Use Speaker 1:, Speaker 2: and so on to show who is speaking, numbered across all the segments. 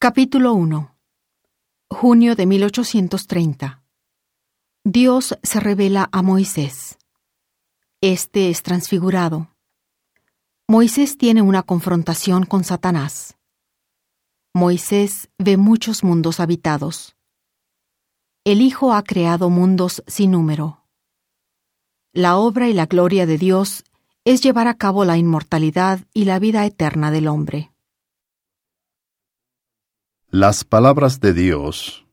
Speaker 1: Capítulo 1 Junio de 1830 Dios se revela a Moisés. Este es transfigurado. Moisés tiene una confrontación con Satanás. Moisés ve muchos mundos habitados. El Hijo ha creado mundos sin número. La obra y la gloria de Dios es llevar a cabo la inmortalidad y la vida eterna del hombre.
Speaker 2: Las palabras de Dios,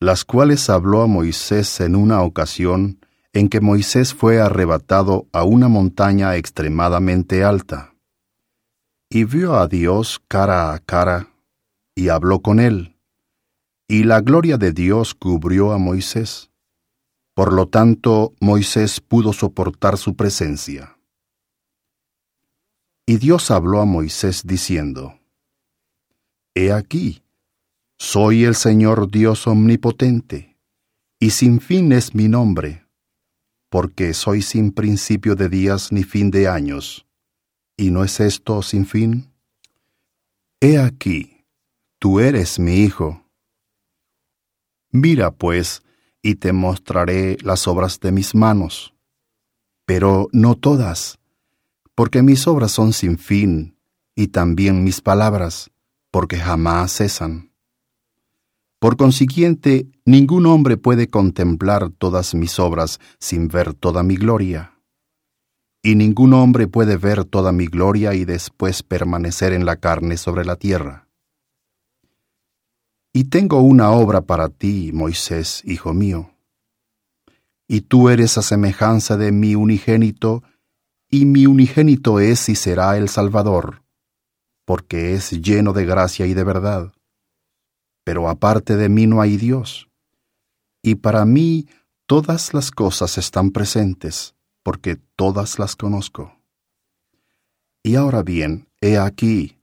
Speaker 2: las cuales habló a Moisés en una ocasión en que Moisés fue arrebatado a una montaña extremadamente alta, y vio a Dios cara a cara, y habló con él, y la gloria de Dios cubrió a Moisés. Por lo tanto, Moisés pudo soportar su presencia. Y Dios habló a Moisés diciendo, He aquí, soy el Señor Dios omnipotente, y sin fin es mi nombre, porque soy sin principio de días ni fin de años, y no es esto sin fin. He aquí, tú eres mi Hijo. Mira, pues, y te mostraré las obras de mis manos, pero no todas, porque mis obras son sin fin, y también mis palabras porque jamás cesan. Por consiguiente, ningún hombre puede contemplar todas mis obras sin ver toda mi gloria. Y ningún hombre puede ver toda mi gloria y después permanecer en la carne sobre la tierra. Y tengo una obra para ti, Moisés, hijo mío. Y tú eres a semejanza de mi unigénito, y mi unigénito es y será el Salvador porque es lleno de gracia y de verdad. Pero aparte de mí no hay Dios. Y para mí todas las cosas están presentes, porque todas las conozco. Y ahora bien, he aquí,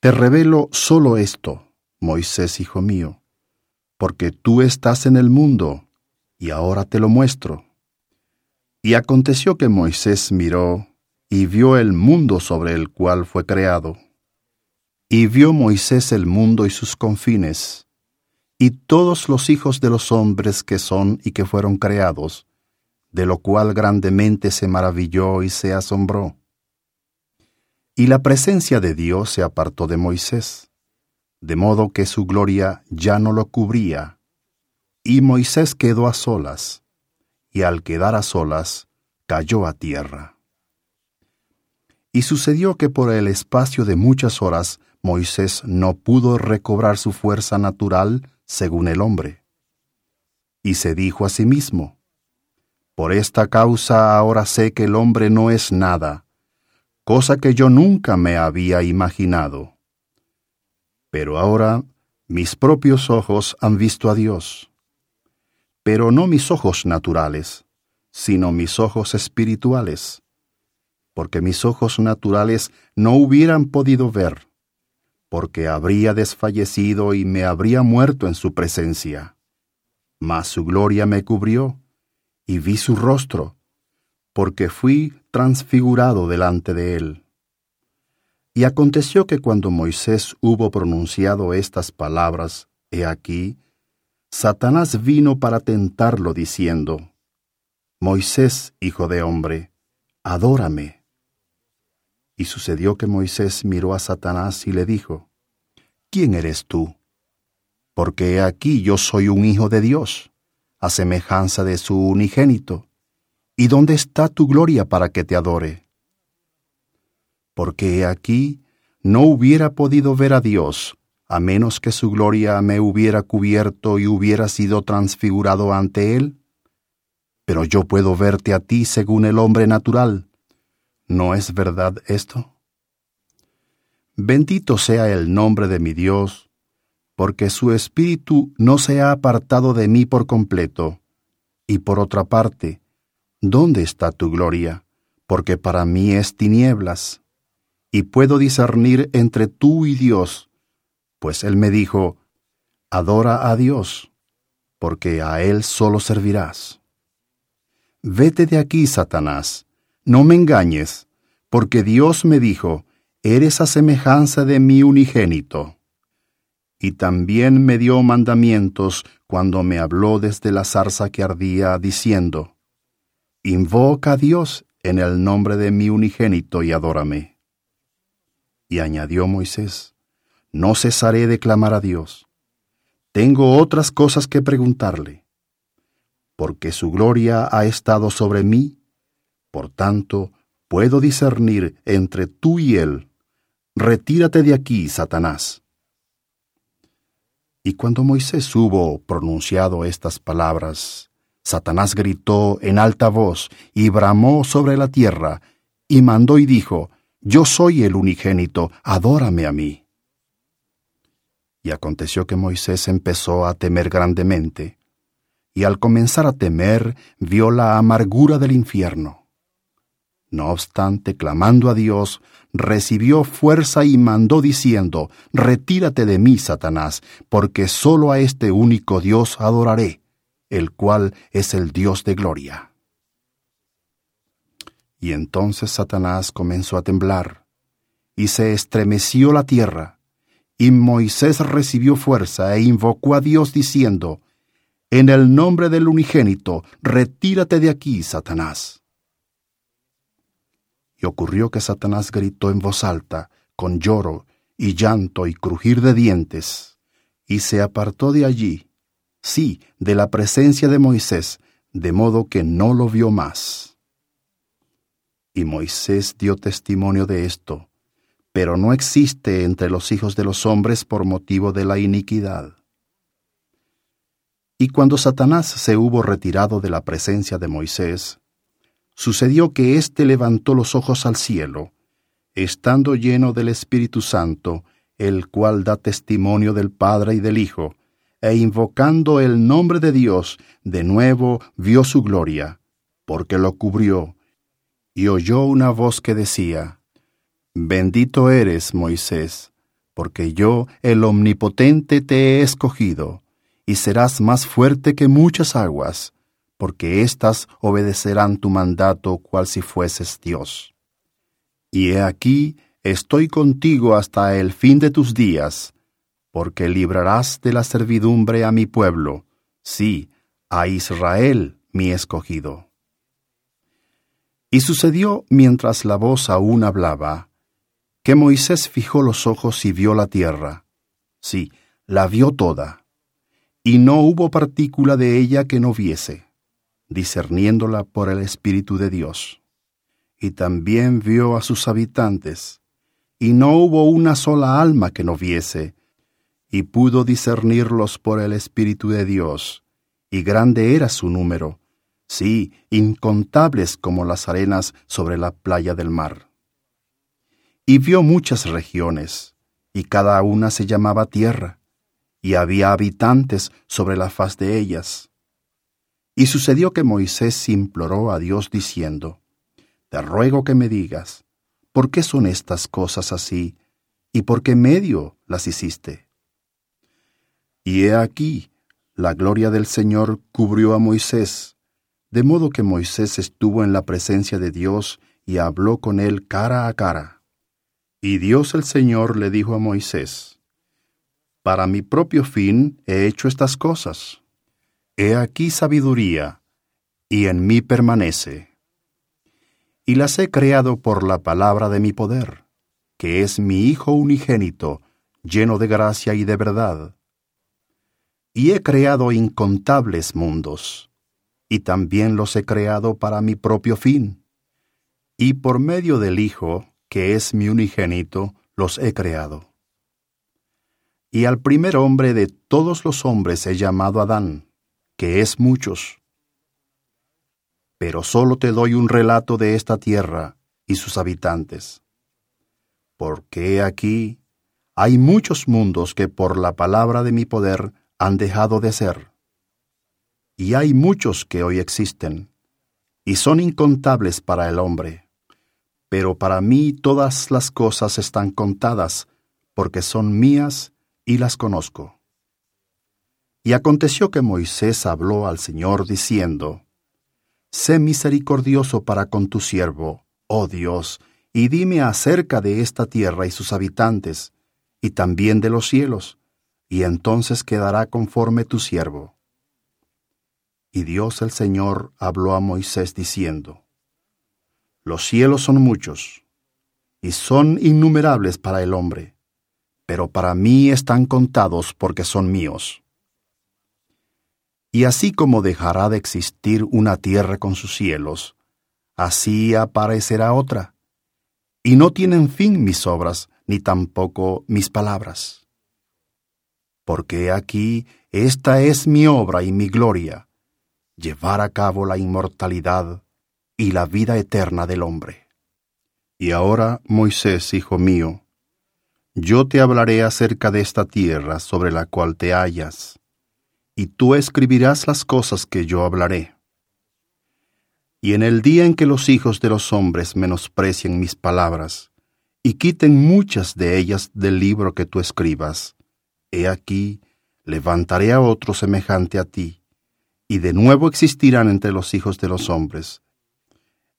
Speaker 2: te revelo solo esto, Moisés, hijo mío, porque tú estás en el mundo, y ahora te lo muestro. Y aconteció que Moisés miró y vio el mundo sobre el cual fue creado y vio Moisés el mundo y sus confines, y todos los hijos de los hombres que son y que fueron creados, de lo cual grandemente se maravilló y se asombró. Y la presencia de Dios se apartó de Moisés, de modo que su gloria ya no lo cubría, y Moisés quedó a solas, y al quedar a solas, cayó a tierra. Y sucedió que por el espacio de muchas horas Moisés no pudo recobrar su fuerza natural según el hombre. Y se dijo a sí mismo, Por esta causa ahora sé que el hombre no es nada, cosa que yo nunca me había imaginado. Pero ahora mis propios ojos han visto a Dios, pero no mis ojos naturales, sino mis ojos espirituales, porque mis ojos naturales no hubieran podido ver porque habría desfallecido y me habría muerto en su presencia. Mas su gloria me cubrió, y vi su rostro, porque fui transfigurado delante de él. Y aconteció que cuando Moisés hubo pronunciado estas palabras, he aquí, Satanás vino para tentarlo diciendo, Moisés, hijo de hombre, adórame. Y sucedió que Moisés miró a Satanás y le dijo, ¿Quién eres tú? Porque aquí yo soy un hijo de Dios, a semejanza de su unigénito. ¿Y dónde está tu gloria para que te adore? Porque aquí no hubiera podido ver a Dios, a menos que su gloria me hubiera cubierto y hubiera sido transfigurado ante él. Pero yo puedo verte a ti según el hombre natural ¿No es verdad esto? Bendito sea el nombre de mi Dios, porque su espíritu no se ha apartado de mí por completo. Y por otra parte, ¿dónde está tu gloria? Porque para mí es tinieblas, y puedo discernir entre tú y Dios, pues él me dijo, Adora a Dios, porque a él solo servirás. Vete de aquí, Satanás no me engañes, porque Dios me dijo, eres a semejanza de mi unigénito. Y también me dio mandamientos cuando me habló desde la zarza que ardía, diciendo, Invoca a Dios en el nombre de mi unigénito y adórame. Y añadió Moisés, No cesaré de clamar a Dios. Tengo otras cosas que preguntarle. Porque su gloria ha estado sobre mí, por tanto, puedo discernir entre tú y él. Retírate de aquí, Satanás. Y cuando Moisés hubo pronunciado estas palabras, Satanás gritó en alta voz y bramó sobre la tierra, y mandó y dijo, Yo soy el unigénito, adórame a mí. Y aconteció que Moisés empezó a temer grandemente, y al comenzar a temer vio la amargura del infierno. No obstante, clamando a Dios, recibió fuerza y mandó diciendo, Retírate de mí, Satanás, porque sólo a este único Dios adoraré, el cual es el Dios de gloria. Y entonces Satanás comenzó a temblar, y se estremeció la tierra, y Moisés recibió fuerza e invocó a Dios diciendo, En el nombre del unigénito, retírate de aquí, Satanás. Y ocurrió que Satanás gritó en voz alta, con lloro y llanto y crujir de dientes, y se apartó de allí, sí, de la presencia de Moisés, de modo que no lo vio más. Y Moisés dio testimonio de esto, pero no existe entre los hijos de los hombres por motivo de la iniquidad. Y cuando Satanás se hubo retirado de la presencia de Moisés, sucedió que éste levantó los ojos al cielo, estando lleno del Espíritu Santo, el cual da testimonio del Padre y del Hijo, e invocando el nombre de Dios, de nuevo vio su gloria, porque lo cubrió, y oyó una voz que decía, Bendito eres, Moisés, porque yo, el Omnipotente, te he escogido, y serás más fuerte que muchas aguas, porque éstas obedecerán tu mandato cual si fueses Dios. Y he aquí, estoy contigo hasta el fin de tus días, porque librarás de la servidumbre a mi pueblo, sí, a Israel mi escogido. Y sucedió mientras la voz aún hablaba, que Moisés fijó los ojos y vio la tierra, sí, la vio toda, y no hubo partícula de ella que no viese discerniéndola por el Espíritu de Dios. Y también vio a sus habitantes, y no hubo una sola alma que no viese, y pudo discernirlos por el Espíritu de Dios, y grande era su número, sí, incontables como las arenas sobre la playa del mar. Y vio muchas regiones, y cada una se llamaba tierra, y había habitantes sobre la faz de ellas y sucedió que Moisés imploró a Dios diciendo, Te ruego que me digas, ¿por qué son estas cosas así? ¿Y por qué medio las hiciste? Y he aquí, la gloria del Señor cubrió a Moisés, de modo que Moisés estuvo en la presencia de Dios y habló con él cara a cara. Y Dios el Señor le dijo a Moisés, Para mi propio fin he hecho estas cosas He aquí sabiduría, y en mí permanece. Y las he creado por la palabra de mi poder, que es mi Hijo unigénito, lleno de gracia y de verdad. Y he creado incontables mundos, y también los he creado para mi propio fin. Y por medio del Hijo, que es mi unigénito, los he creado. Y al primer hombre de todos los hombres he llamado Adán que es muchos. Pero solo te doy un relato de esta tierra y sus habitantes. Porque aquí hay muchos mundos que por la palabra de mi poder han dejado de ser. Y hay muchos que hoy existen, y son incontables para el hombre. Pero para mí todas las cosas están contadas, porque son mías y las conozco. Y aconteció que Moisés habló al Señor diciendo, Sé misericordioso para con tu siervo, oh Dios, y dime acerca de esta tierra y sus habitantes, y también de los cielos, y entonces quedará conforme tu siervo. Y Dios el Señor habló a Moisés diciendo, Los cielos son muchos, y son innumerables para el hombre, pero para mí están contados porque son míos. Y así como dejará de existir una tierra con sus cielos, así aparecerá otra. Y no tienen fin mis obras, ni tampoco mis palabras. Porque aquí esta es mi obra y mi gloria, llevar a cabo la inmortalidad y la vida eterna del hombre. Y ahora, Moisés, hijo mío, yo te hablaré acerca de esta tierra sobre la cual te hallas, y tú escribirás las cosas que yo hablaré. Y en el día en que los hijos de los hombres menosprecien mis palabras, y quiten muchas de ellas del libro que tú escribas, he aquí, levantaré a otro semejante a ti, y de nuevo existirán entre los hijos de los hombres,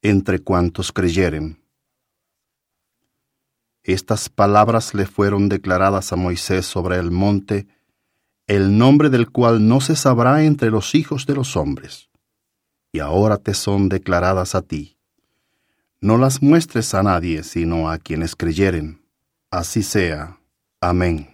Speaker 2: entre cuantos creyeren. Estas palabras le fueron declaradas a Moisés sobre el monte, el nombre del cual no se sabrá entre los hijos de los hombres. Y ahora te son declaradas a ti. No las muestres a nadie, sino a quienes creyeren. Así sea. Amén.